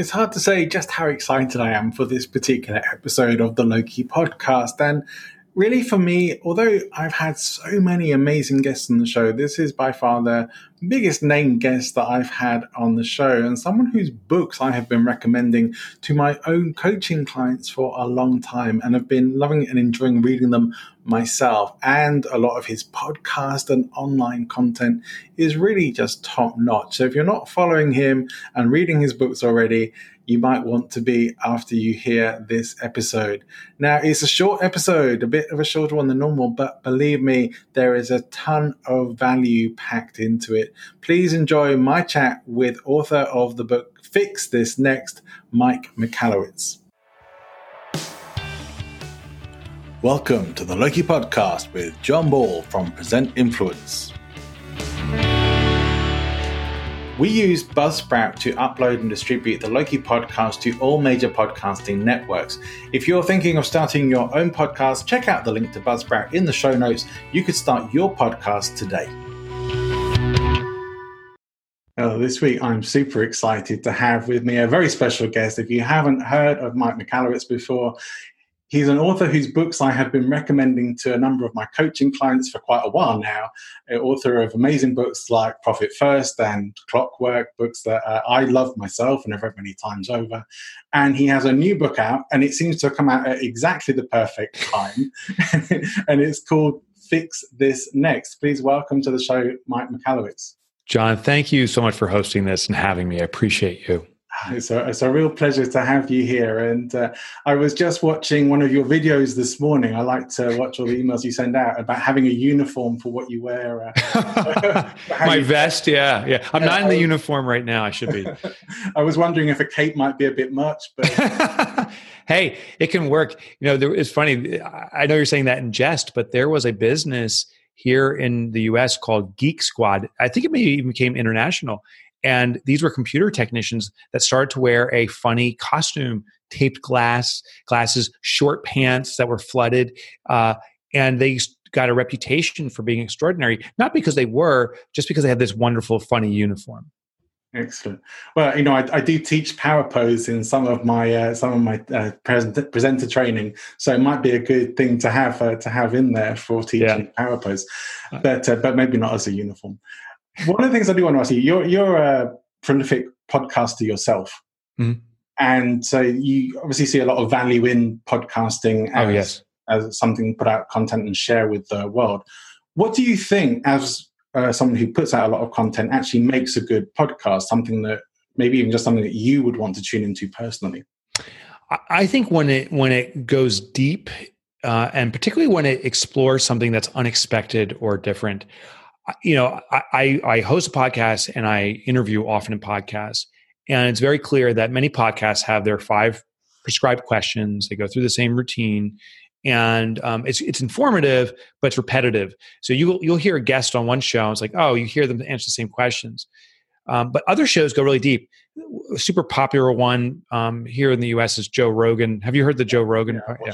It's hard to say just how excited I am for this particular episode of the Loki podcast. And really for me, although I've had so many amazing guests on the show, this is by far the biggest name guest that I've had on the show and someone whose books I have been recommending to my own coaching clients for a long time and have been loving and enjoying reading them myself. And a lot of his podcast and online content is really just top notch. So if you're not following him and reading his books already, you might want to be after you hear this episode. Now, it's a short episode, a bit of a shorter one than normal, but believe me, there is a ton of value packed into it. Please enjoy my chat with author of the book Fix This Next, Mike Michalowicz. Welcome to the Loki Podcast with John Ball from Present Influence. We use Buzzsprout to upload and distribute the Loki podcast to all major podcasting networks. If you're thinking of starting your own podcast, check out the link to Buzzsprout in the show notes. You could start your podcast today. This week I'm super excited to have with me a very special guest. If you haven't heard of Mike Michalowicz before, He's an author whose books I have been recommending to a number of my coaching clients for quite a while now. Author of amazing books like Profit First and Clockwork, books that uh, I love myself and have read many times over. And he has a new book out, and it seems to have come out at exactly the perfect time. and it's called Fix This Next. Please welcome to the show, Mike Michalowicz. John, thank you so much for hosting this and having me. I appreciate you. It's a, it's a real pleasure to have you here. And uh, I was just watching one of your videos this morning. I like to watch all the emails you send out about having a uniform for what you wear. Uh, My you, vest, yeah, yeah. I'm not in the uniform right now. I should be. I was wondering if a cape might be a bit much, but hey, it can work. You know, there, it's funny. I know you're saying that in jest, but there was a business here in the U.S. called Geek Squad. I think it maybe even became international and these were computer technicians that started to wear a funny costume, taped glass, glasses, short pants that were flooded. Uh, and they got a reputation for being extraordinary, not because they were, just because they had this wonderful, funny uniform. Excellent. Well, you know, I, I, do teach power pose in some of my uh, some of my uh, present, presenter training, so it might be a good thing to have uh, to have in there for teaching yeah. power pose, uh, but uh, but maybe not as a uniform. One of the things I do want to ask you, you're you're a prolific podcaster yourself, mm-hmm. and so you obviously see a lot of value in podcasting oh, as, oh, yes. as something to put out content and share with the world. What do you think, as uh, someone who puts out a lot of content, actually makes a good podcast? Something that maybe even just something that you would want to tune into personally. I think when it when it goes deep, uh, and particularly when it explores something that's unexpected or different you know, I, I host a podcast and I interview often in podcasts. And it's very clear that many podcasts have their five prescribed questions. They go through the same routine, and um, it's it's informative, but it's repetitive. So you you'll hear a guest on one show. And It's like, oh, you hear them answer the same questions. Um, but other shows go really deep. A super popular one um, here in the U.S. is Joe Rogan. Have you heard the Joe Rogan? Yeah, yeah.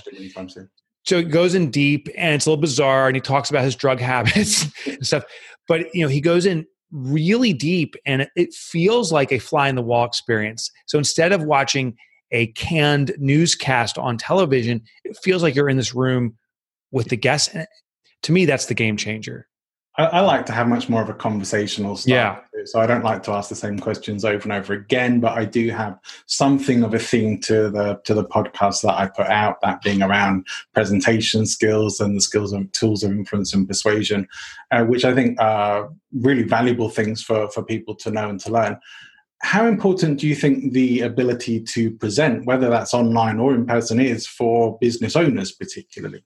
So it goes in deep and it's a little bizarre and he talks about his drug habits and stuff. But you know, he goes in really deep and it feels like a fly in the wall experience. So instead of watching a canned newscast on television, it feels like you're in this room with the guests. And to me, that's the game changer. I, I, like to have much more of a conversational style. Yeah. So I don't like to ask the same questions over and over again, but I do have something of a theme to the to the podcast that I put out, that being around presentation skills and the skills and tools of influence and persuasion, uh, which I think are really valuable things for, for people to know and to learn. How important do you think the ability to present, whether that's online or in person, is for business owners particularly?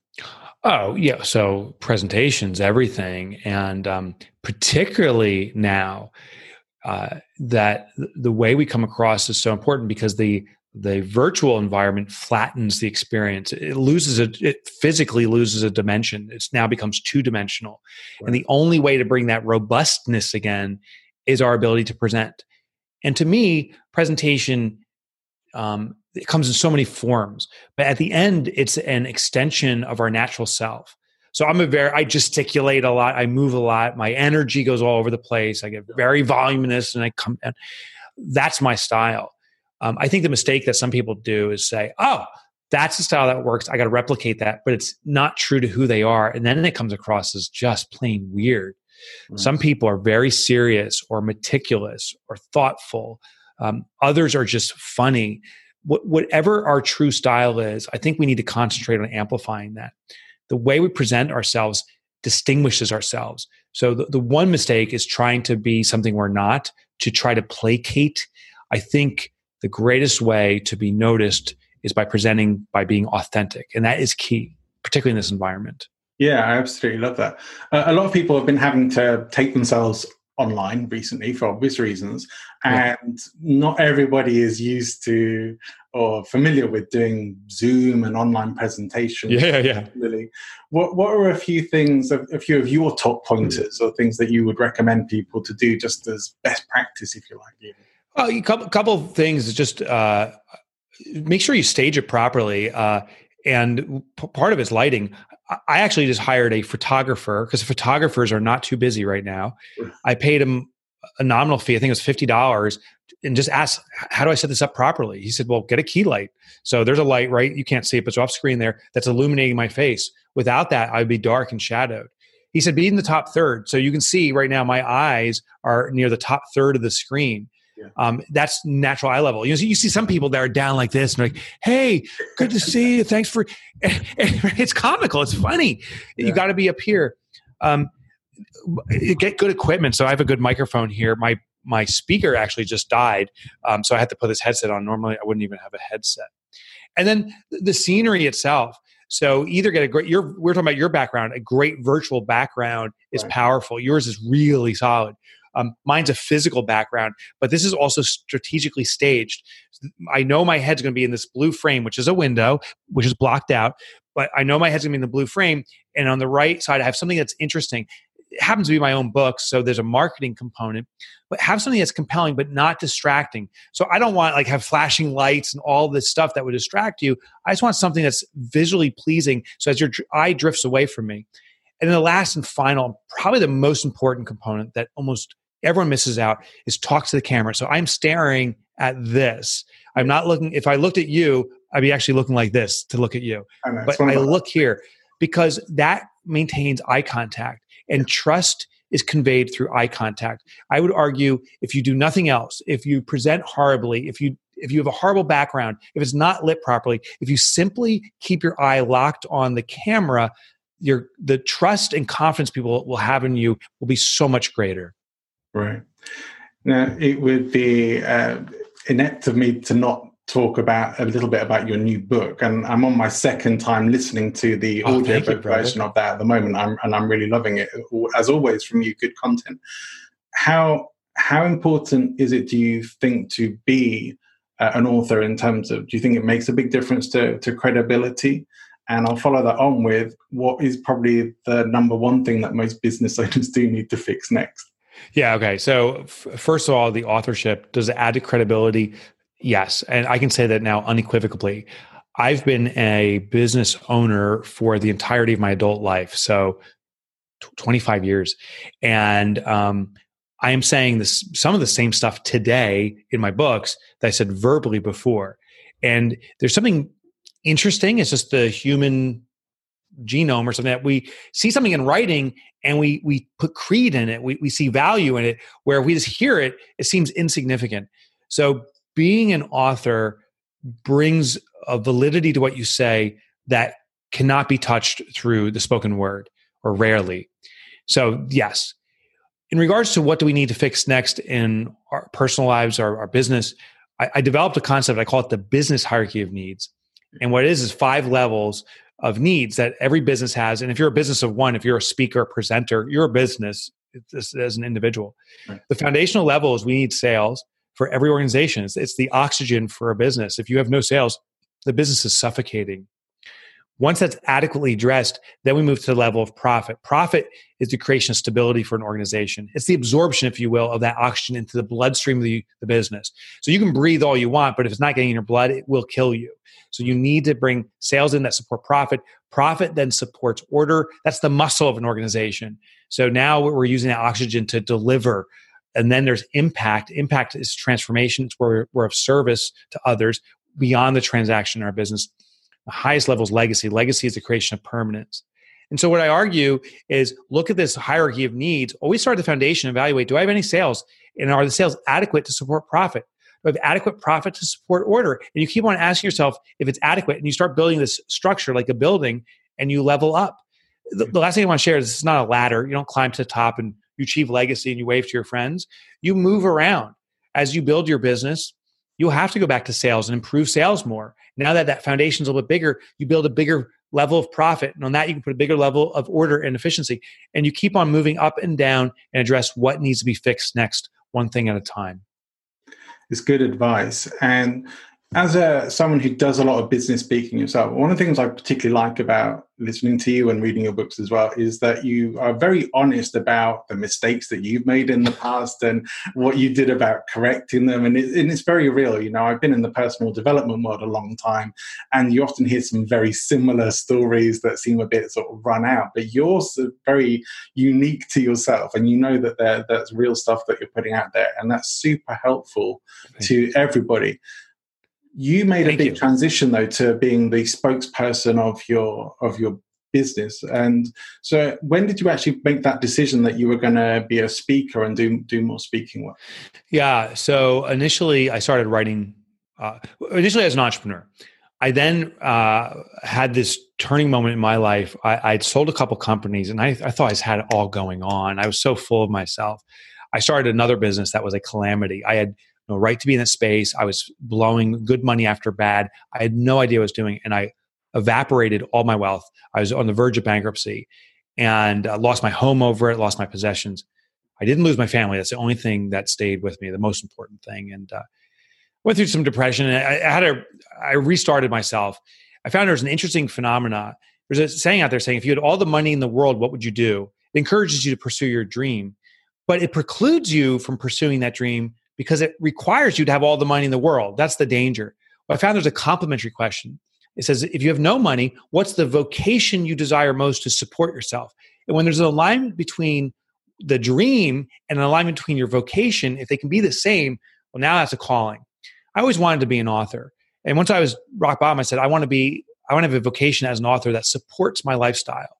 Oh yeah, so presentations, everything, and um, particularly now uh, that the way we come across is so important because the the virtual environment flattens the experience. It loses a, it physically loses a dimension. It now becomes two dimensional, right. and the only way to bring that robustness again is our ability to present. And to me, presentation um, it comes in so many forms but at the end it's an extension of our natural self. So i'm a very i gesticulate a lot i move a lot my energy goes all over the place i get very voluminous and i come and that's my style. Um, i think the mistake that some people do is say oh that's the style that works i got to replicate that but it's not true to who they are and then it comes across as just plain weird. Some people are very serious or meticulous or thoughtful. Um, others are just funny whatever our true style is, I think we need to concentrate on amplifying that. The way we present ourselves distinguishes ourselves. So the, the one mistake is trying to be something we're not, to try to placate. I think the greatest way to be noticed is by presenting by being authentic. And that is key, particularly in this environment. Yeah, I absolutely love that. Uh, a lot of people have been having to take themselves online recently for obvious reasons and yeah. not everybody is used to or familiar with doing zoom and online presentations yeah yeah really what what are a few things a few of your top pointers or things that you would recommend people to do just as best practice if you like even? well a couple, couple of things just uh, make sure you stage it properly uh, and p- part of it's lighting I actually just hired a photographer because photographers are not too busy right now. I paid him a nominal fee. I think it was fifty dollars, and just asked, "How do I set this up properly?" He said, "Well, get a key light. So there's a light, right? You can't see it, but it's off screen there that's illuminating my face. Without that, I'd be dark and shadowed." He said, "Be in the top third, so you can see right now. My eyes are near the top third of the screen." Yeah. Um, that's natural eye level. You know, you see some people that are down like this and like, "Hey, good to see you. Thanks for." it's comical. It's funny. Yeah. You got to be up here. Um, get good equipment. So I have a good microphone here. My my speaker actually just died, um, so I had to put this headset on. Normally, I wouldn't even have a headset. And then the scenery itself. So either get a great. You're we're talking about your background. A great virtual background is right. powerful. Yours is really solid. Um, mine's a physical background, but this is also strategically staged. I know my head's going to be in this blue frame, which is a window, which is blocked out, but I know my head's going to be in the blue frame. And on the right side, I have something that's interesting. It happens to be my own book, so there's a marketing component, but have something that's compelling but not distracting. So I don't want like have flashing lights and all this stuff that would distract you. I just want something that's visually pleasing. So as your eye drifts away from me. And then the last and final, probably the most important component that almost everyone misses out is talk to the camera. So I'm staring at this. I'm not looking, if I looked at you, I'd be actually looking like this to look at you. I but I look here because that maintains eye contact and trust is conveyed through eye contact. I would argue if you do nothing else, if you present horribly, if you if you have a horrible background, if it's not lit properly, if you simply keep your eye locked on the camera, your the trust and confidence people will have in you will be so much greater. Right. Now, it would be uh, inept of me to not talk about a little bit about your new book. And I'm on my second time listening to the oh, audiobook version of that at the moment, I'm, and I'm really loving it. As always, from you, good content. How how important is it, do you think, to be uh, an author in terms of? Do you think it makes a big difference to to credibility? And I'll follow that on with what is probably the number one thing that most business owners do need to fix next. Yeah. Okay. So f- first of all, the authorship does it add to credibility? Yes, and I can say that now unequivocally. I've been a business owner for the entirety of my adult life, so 25 years, and um, I am saying this some of the same stuff today in my books that I said verbally before. And there's something interesting. It's just the human genome or something that we see something in writing and we we put creed in it we, we see value in it where we just hear it it seems insignificant. So being an author brings a validity to what you say that cannot be touched through the spoken word or rarely. So yes. In regards to what do we need to fix next in our personal lives or our business I, I developed a concept i call it the business hierarchy of needs. And what it is is five levels of needs that every business has. And if you're a business of one, if you're a speaker, presenter, you're a business as an individual. Right. The foundational level is we need sales for every organization. It's, it's the oxygen for a business. If you have no sales, the business is suffocating. Once that's adequately addressed, then we move to the level of profit. Profit is the creation of stability for an organization. It's the absorption, if you will, of that oxygen into the bloodstream of the, the business. So you can breathe all you want, but if it's not getting in your blood, it will kill you. So you need to bring sales in that support profit. Profit then supports order. That's the muscle of an organization. So now we're using that oxygen to deliver. And then there's impact. Impact is transformation. It's where we're of service to others beyond the transaction in our business. The highest level is legacy. Legacy is the creation of permanence. And so, what I argue is look at this hierarchy of needs. Always start at the foundation, evaluate do I have any sales? And are the sales adequate to support profit? Do I have adequate profit to support order? And you keep on asking yourself if it's adequate, and you start building this structure like a building and you level up. The, the last thing I want to share is it's not a ladder. You don't climb to the top and you achieve legacy and you wave to your friends. You move around as you build your business you'll have to go back to sales and improve sales more. Now that that foundation is a little bit bigger, you build a bigger level of profit. And on that, you can put a bigger level of order and efficiency. And you keep on moving up and down and address what needs to be fixed next, one thing at a time. It's good advice. And as a someone who does a lot of business speaking yourself, one of the things I particularly like about listening to you and reading your books as well is that you are very honest about the mistakes that you've made in the past and what you did about correcting them. And, it, and it's very real. You know, I've been in the personal development world a long time, and you often hear some very similar stories that seem a bit sort of run out, but yours are very unique to yourself, and you know that that's real stuff that you're putting out there, and that's super helpful to everybody. You made Thank a big you. transition though to being the spokesperson of your of your business. And so when did you actually make that decision that you were going to be a speaker and do do more speaking work? Yeah, so initially I started writing uh, initially as an entrepreneur. I then uh, had this turning moment in my life. I, would sold a couple companies, and I, I thought I had it all going on. I was so full of myself. I started another business that was a calamity. I had right to be in that space. I was blowing good money after bad. I had no idea what I was doing, and I evaporated all my wealth. I was on the verge of bankruptcy and uh, lost my home over it, lost my possessions. I didn't lose my family. That's the only thing that stayed with me, the most important thing. And uh, went through some depression. And I, I had a, I restarted myself. I found there's an interesting phenomena. There's a saying out there saying, if you had all the money in the world, what would you do? It encourages you to pursue your dream, but it precludes you from pursuing that dream because it requires you to have all the money in the world. That's the danger. Well, I found there's a complementary question. It says, if you have no money, what's the vocation you desire most to support yourself? And when there's an alignment between the dream and an alignment between your vocation, if they can be the same, well, now that's a calling. I always wanted to be an author. And once I was rock bottom, I said, I want to be, I want to have a vocation as an author that supports my lifestyle.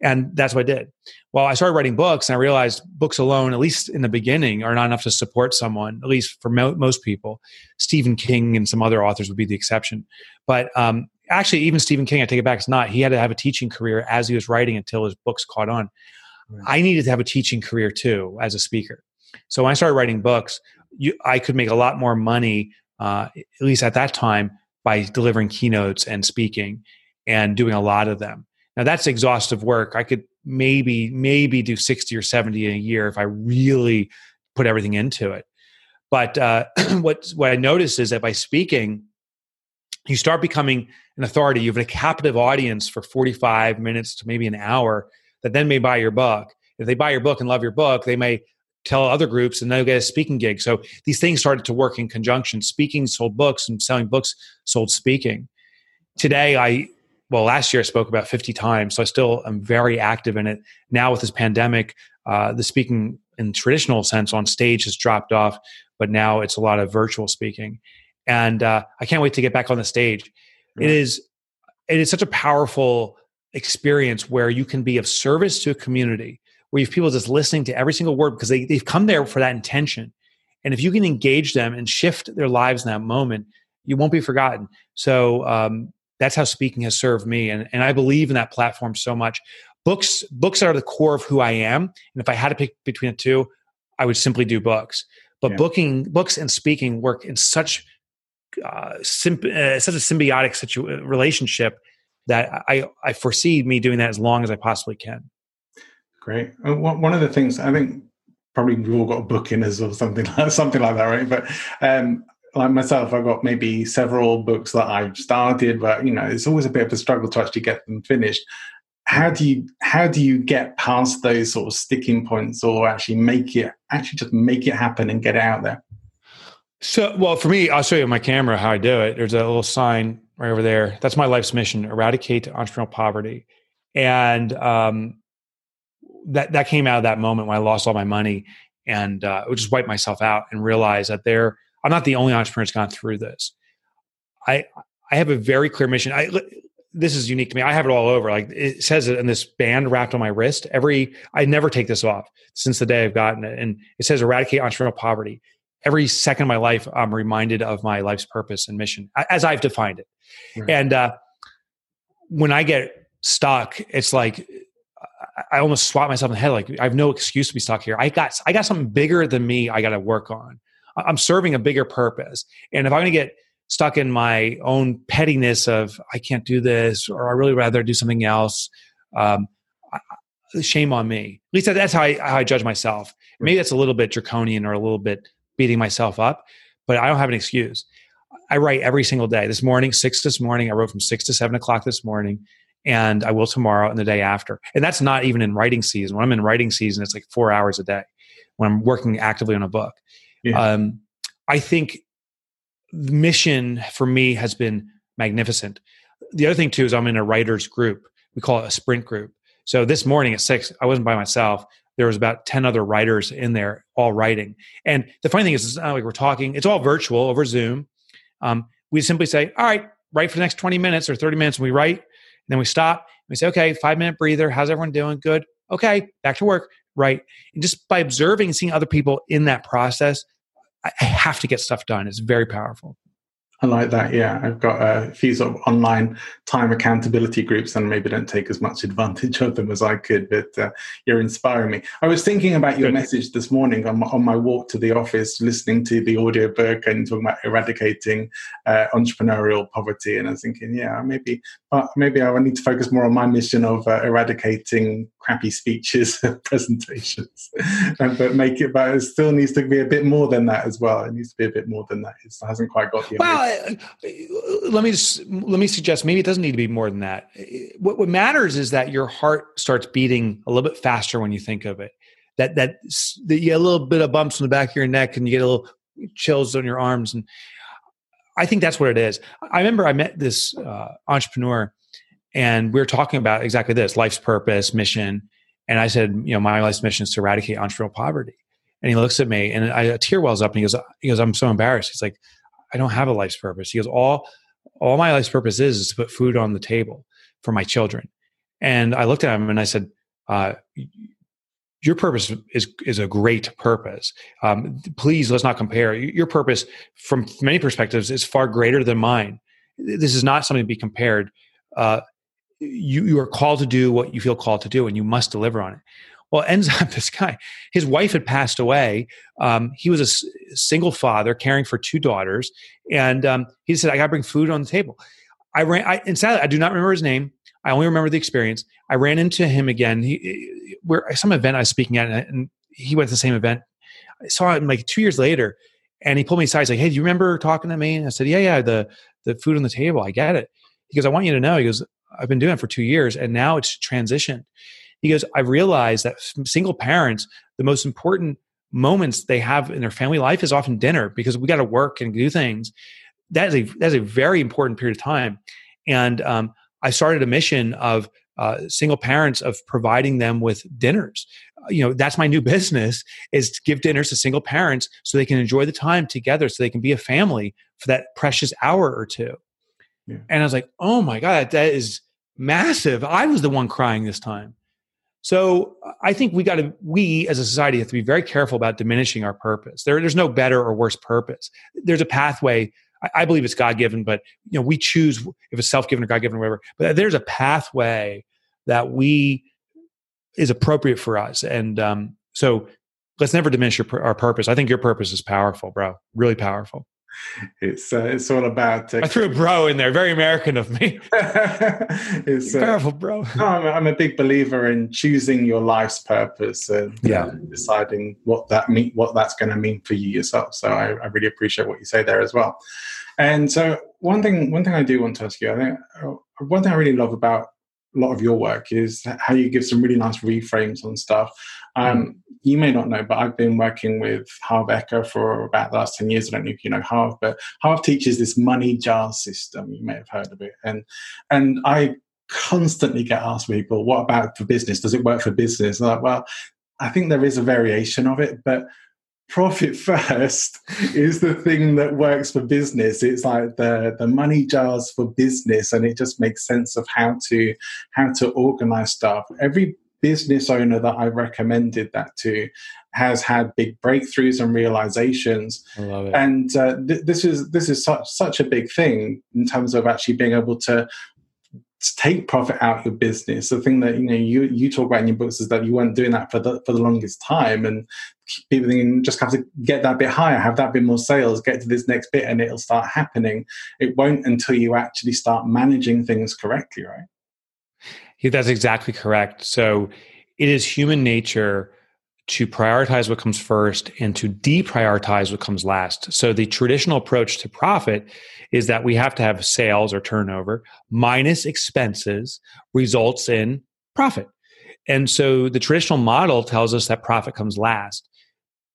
And that's what I did. Well, I started writing books and I realized books alone, at least in the beginning, are not enough to support someone, at least for mo- most people. Stephen King and some other authors would be the exception. But um, actually, even Stephen King, I take it back, it's not. He had to have a teaching career as he was writing until his books caught on. Right. I needed to have a teaching career too as a speaker. So when I started writing books, you, I could make a lot more money, uh, at least at that time, by delivering keynotes and speaking and doing a lot of them. Now that's exhaustive work. I could maybe maybe do 60 or 70 in a year if I really put everything into it. But uh, what what I noticed is that by speaking, you start becoming an authority. You have a captive audience for 45 minutes to maybe an hour that then may buy your book. If they buy your book and love your book, they may tell other groups and they'll get a speaking gig. So these things started to work in conjunction. Speaking sold books and selling books sold speaking. Today, I well, last year I spoke about 50 times, so I still am very active in it. Now with this pandemic, uh, the speaking in traditional sense on stage has dropped off, but now it's a lot of virtual speaking, and uh, I can't wait to get back on the stage. It is it is such a powerful experience where you can be of service to a community, where you have people just listening to every single word because they, they've come there for that intention. And if you can engage them and shift their lives in that moment, you won't be forgotten. So um, that's how speaking has served me. And, and I believe in that platform so much. Books, books are the core of who I am. And if I had to pick between the two, I would simply do books. But yeah. booking, books and speaking work in such uh, sim- uh, such a symbiotic situ- uh, relationship that I, I foresee me doing that as long as I possibly can. Great. Uh, one of the things I think probably we've all got a book in us or something like something like that, right? But um, like myself, I've got maybe several books that I've started, but you know, it's always a bit of a struggle to actually get them finished. How do you how do you get past those sort of sticking points, or actually make it actually just make it happen and get it out there? So, well, for me, I'll show you on my camera how I do it. There's a little sign right over there. That's my life's mission: eradicate entrepreneurial poverty. And um, that that came out of that moment when I lost all my money and uh, just wiped myself out and realized that there, I'm not the only entrepreneur that's gone through this. I I have a very clear mission. I this is unique to me. I have it all over. Like it says it in this band wrapped on my wrist. Every I never take this off since the day I've gotten it, and it says eradicate entrepreneurial poverty every second of my life, I'm reminded of my life's purpose and mission as I've defined it. Right. And uh, when I get stuck, it's like I almost swat myself in the head. Like I have no excuse to be stuck here. I got I got something bigger than me. I got to work on. I'm serving a bigger purpose. And if I'm going to get stuck in my own pettiness of I can't do this or I really rather do something else, um, shame on me. At least that's how I, how I judge myself. Maybe that's a little bit draconian or a little bit beating myself up, but I don't have an excuse. I write every single day. This morning, six this morning, I wrote from six to seven o'clock this morning, and I will tomorrow and the day after. And that's not even in writing season. When I'm in writing season, it's like four hours a day when I'm working actively on a book. Um, I think the mission for me has been magnificent. The other thing too is I'm in a writers group. We call it a sprint group. So this morning at six, I wasn't by myself. There was about 10 other writers in there all writing. And the funny thing is it's not like we're talking. It's all virtual over zoom. Um, we simply say all right write for the next 20 minutes or 30 minutes and we write. And then we stop. And we say okay five minute breather. How's everyone doing? Good. Okay back to work. Right. And just by observing and seeing other people in that process i have to get stuff done. It's very powerful I like that. Yeah, I've got a few sort of online time accountability groups, and maybe don't take as much advantage of them as I could. But uh, you're inspiring me. I was thinking about your Good. message this morning on my, on my walk to the office, listening to the audiobook and talking about eradicating uh, entrepreneurial poverty, and I was thinking, yeah, maybe maybe I need to focus more on my mission of uh, eradicating crappy speeches and presentations, but make it. But it still needs to be a bit more than that as well. It needs to be a bit more than that. It hasn't quite got the. Well, let me let me suggest maybe it doesn't need to be more than that. What, what matters is that your heart starts beating a little bit faster when you think of it. That that, that you get a little bit of bumps on the back of your neck and you get a little chills on your arms and I think that's what it is. I remember I met this uh, entrepreneur and we were talking about exactly this life's purpose, mission. And I said, you know, my life's mission is to eradicate entrepreneurial poverty. And he looks at me and I, a tear wells up and he goes, he goes, I'm so embarrassed. He's like, I don't have a life's purpose. He goes, all, all my life's purpose is, is to put food on the table for my children. And I looked at him and I said, uh, your purpose is is a great purpose. Um, please let's not compare. Your purpose, from many perspectives, is far greater than mine. This is not something to be compared. Uh, you you are called to do what you feel called to do, and you must deliver on it. Well, ends up this guy, his wife had passed away. Um, he was a s- single father caring for two daughters. And um, he said, I got to bring food on the table. I ran, I, and sadly, I do not remember his name. I only remember the experience. I ran into him again. He, where some event I was speaking at, and he went to the same event. I saw him like two years later, and he pulled me aside. He's like, "Hey, do you remember talking to me?" And I said, "Yeah, yeah. The the food on the table. I get it." He goes, "I want you to know." He goes, "I've been doing it for two years, and now it's transitioned." He goes, I've realized that single parents, the most important moments they have in their family life is often dinner because we got to work and do things. That is a that is a very important period of time. And um, I started a mission of uh, single parents of providing them with dinners. Uh, you know, that's my new business is to give dinners to single parents so they can enjoy the time together, so they can be a family for that precious hour or two. Yeah. And I was like, oh my god, that is massive. I was the one crying this time. So I think we got to, we as a society have to be very careful about diminishing our purpose. There, there's no better or worse purpose. There's a pathway. I, I believe it's God given, but you know we choose if it's self given or God given or whatever. But there's a pathway that we is appropriate for us, and um, so let's never diminish your, our purpose. I think your purpose is powerful, bro. Really powerful it's uh, it's all about. Uh, I threw a bro in there. Very American of me. it's uh, powerful, bro. No, I'm, I'm, a big believer in choosing your life's purpose and yeah. Uh, deciding what that mean, what that's going to mean for you yourself. So I, I, really appreciate what you say there as well. And so one thing, one thing I do want to ask you, I think uh, one thing I really love about a lot of your work is how you give some really nice reframes on stuff. Um, mm. You may not know, but I've been working with Harv Eker for about the last 10 years. I don't know if you know Harv, but Harv teaches this money jar system. You may have heard of it. And, and I constantly get asked people, what about for business? Does it work for business? I'm like, well, I think there is a variation of it, but profit first is the thing that works for business. It's like the the money jars for business and it just makes sense of how to how to organize stuff. Every business owner that i recommended that to has had big breakthroughs and realizations. And uh, th- this is this is such such a big thing in terms of actually being able to to take profit out of your business. The thing that you know you you talk about in your books is that you weren't doing that for the for the longest time, and people just have to get that bit higher, have that bit more sales, get to this next bit, and it'll start happening. It won't until you actually start managing things correctly, right? Yeah, that's exactly correct. So it is human nature to prioritize what comes first and to deprioritize what comes last. So the traditional approach to profit is that we have to have sales or turnover minus expenses results in profit. And so the traditional model tells us that profit comes last.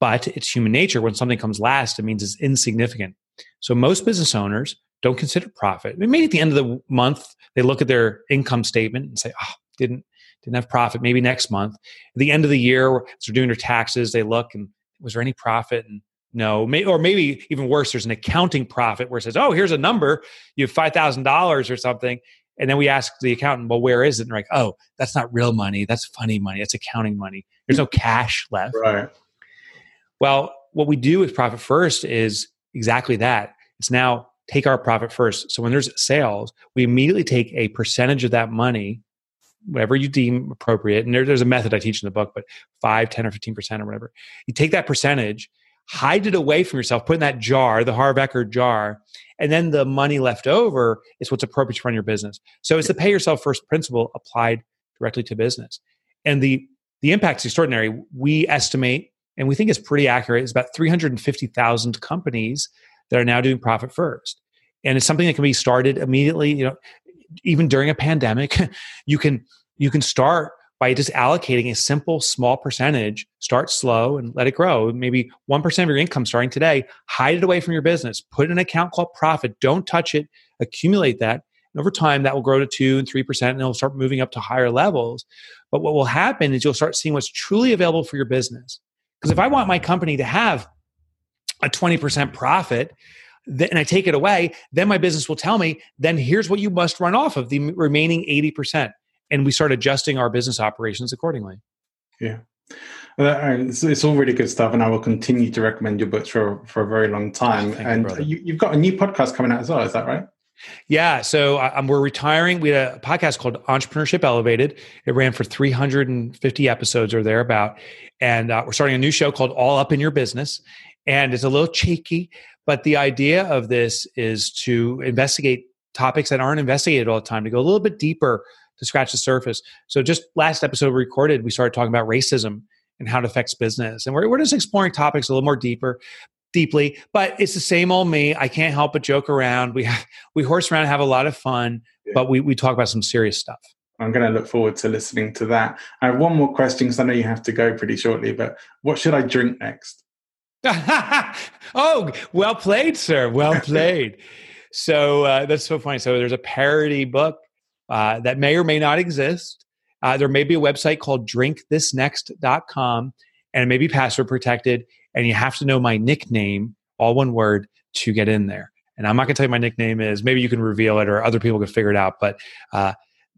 But it's human nature. When something comes last, it means it's insignificant. So most business owners don't consider profit. maybe at the end of the month, they look at their income statement and say, oh, didn't didn't have profit. Maybe next month. At the end of the year, as they're doing their taxes, they look and was there any profit? And no, or maybe even worse, there's an accounting profit where it says, oh, here's a number, you have five thousand dollars or something. And then we ask the accountant, well, where is it? And they're like, oh, that's not real money. That's funny money. That's accounting money. There's no cash left. Right. Well, what we do with profit first is exactly that. It's now take our profit first. So when there's sales, we immediately take a percentage of that money whatever you deem appropriate. And there, there's a method I teach in the book, but 5, 10, or 15% or whatever. You take that percentage, hide it away from yourself, put in that jar, the Harv Eker jar, and then the money left over is what's appropriate to run your business. So it's the pay yourself first principle applied directly to business. And the the impact is extraordinary. We estimate, and we think it's pretty accurate, it's about 350,000 companies that are now doing profit first. And it's something that can be started immediately. You know, even during a pandemic, you can you can start by just allocating a simple small percentage start slow and let it grow. Maybe 1% of your income starting today hide it away from your business. Put in an account called profit. Don't touch it. Accumulate that. And over time that will grow to 2 and 3% and it'll start moving up to higher levels. But what will happen is you'll start seeing what's truly available for your business because if i want my company to have a 20% profit and I take it away, then my business will tell me, then here's what you must run off of the remaining 80%. And we start adjusting our business operations accordingly. Yeah. Uh, it's, it's, all really good stuff, and I will continue to recommend your books for, for a very long time. Thank and you, have got a new podcast coming out as well, is that right? Yeah, so um, we're retiring. We had a podcast called Entrepreneurship Elevated. It ran for 350 episodes or thereabout, and uh, we're starting a new show called All Up in Your Business. And it's a little cheeky, but the idea of this is to investigate topics that aren't investigated all the time, to go a little bit deeper to scratch the surface. So just last episode we recorded, we started talking about racism and how it affects business. And we're, we're just exploring topics a little more deeper, deeply, but it's the same old me. I can't help but joke around. We have, we horse around, have a lot of fun, yeah. but we, we talk about some serious stuff. I'm going to look forward to listening to that. I have one more question because I know you have to go pretty shortly, but what should I drink next? oh, well played, sir. Well played. so uh, that's so funny. So there's a parody book uh, that may or may not exist. Uh, there may be a website called drinkthisnext.com and it may be password protected. And you have to know my nickname, all one word, to get in there. And I'm not going to tell you my nickname is. Maybe you can reveal it or other people can figure it out. But uh,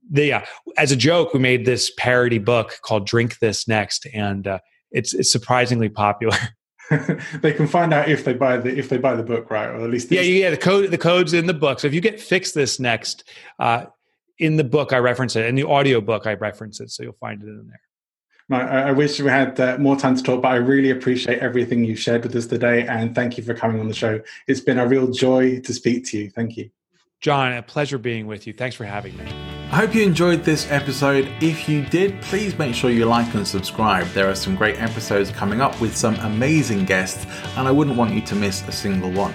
the, yeah, as a joke, we made this parody book called "Drink This Next," and uh, it's it's surprisingly popular. they can find out if they buy the if they buy the book, right? Or at least yeah, yeah. The code the code's in the book. So if you get "Fix This Next," uh, in the book I reference it, in the audio book I reference it, so you'll find it in there. I, I wish we had uh, more time to talk, but I really appreciate everything you shared with us today, and thank you for coming on the show. It's been a real joy to speak to you. Thank you. John, a pleasure being with you. Thanks for having me. I hope you enjoyed this episode. If you did, please make sure you like and subscribe. There are some great episodes coming up with some amazing guests, and I wouldn't want you to miss a single one.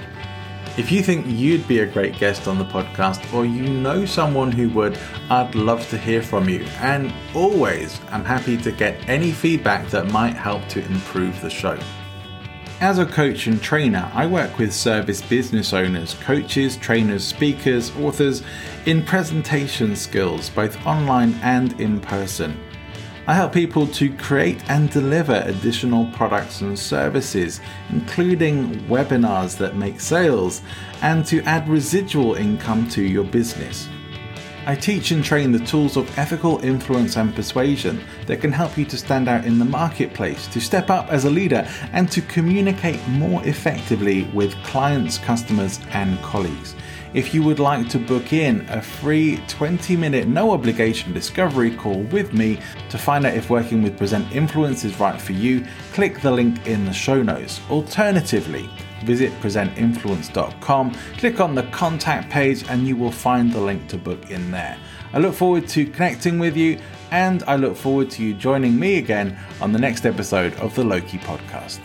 If you think you'd be a great guest on the podcast or you know someone who would, I'd love to hear from you. And always, I'm happy to get any feedback that might help to improve the show. As a coach and trainer, I work with service business owners, coaches, trainers, speakers, authors in presentation skills, both online and in person. I help people to create and deliver additional products and services, including webinars that make sales, and to add residual income to your business. I teach and train the tools of ethical influence and persuasion that can help you to stand out in the marketplace, to step up as a leader, and to communicate more effectively with clients, customers, and colleagues. If you would like to book in a free 20 minute, no obligation discovery call with me to find out if working with Present Influence is right for you, click the link in the show notes. Alternatively, visit presentinfluence.com, click on the contact page, and you will find the link to book in there. I look forward to connecting with you, and I look forward to you joining me again on the next episode of the Loki podcast.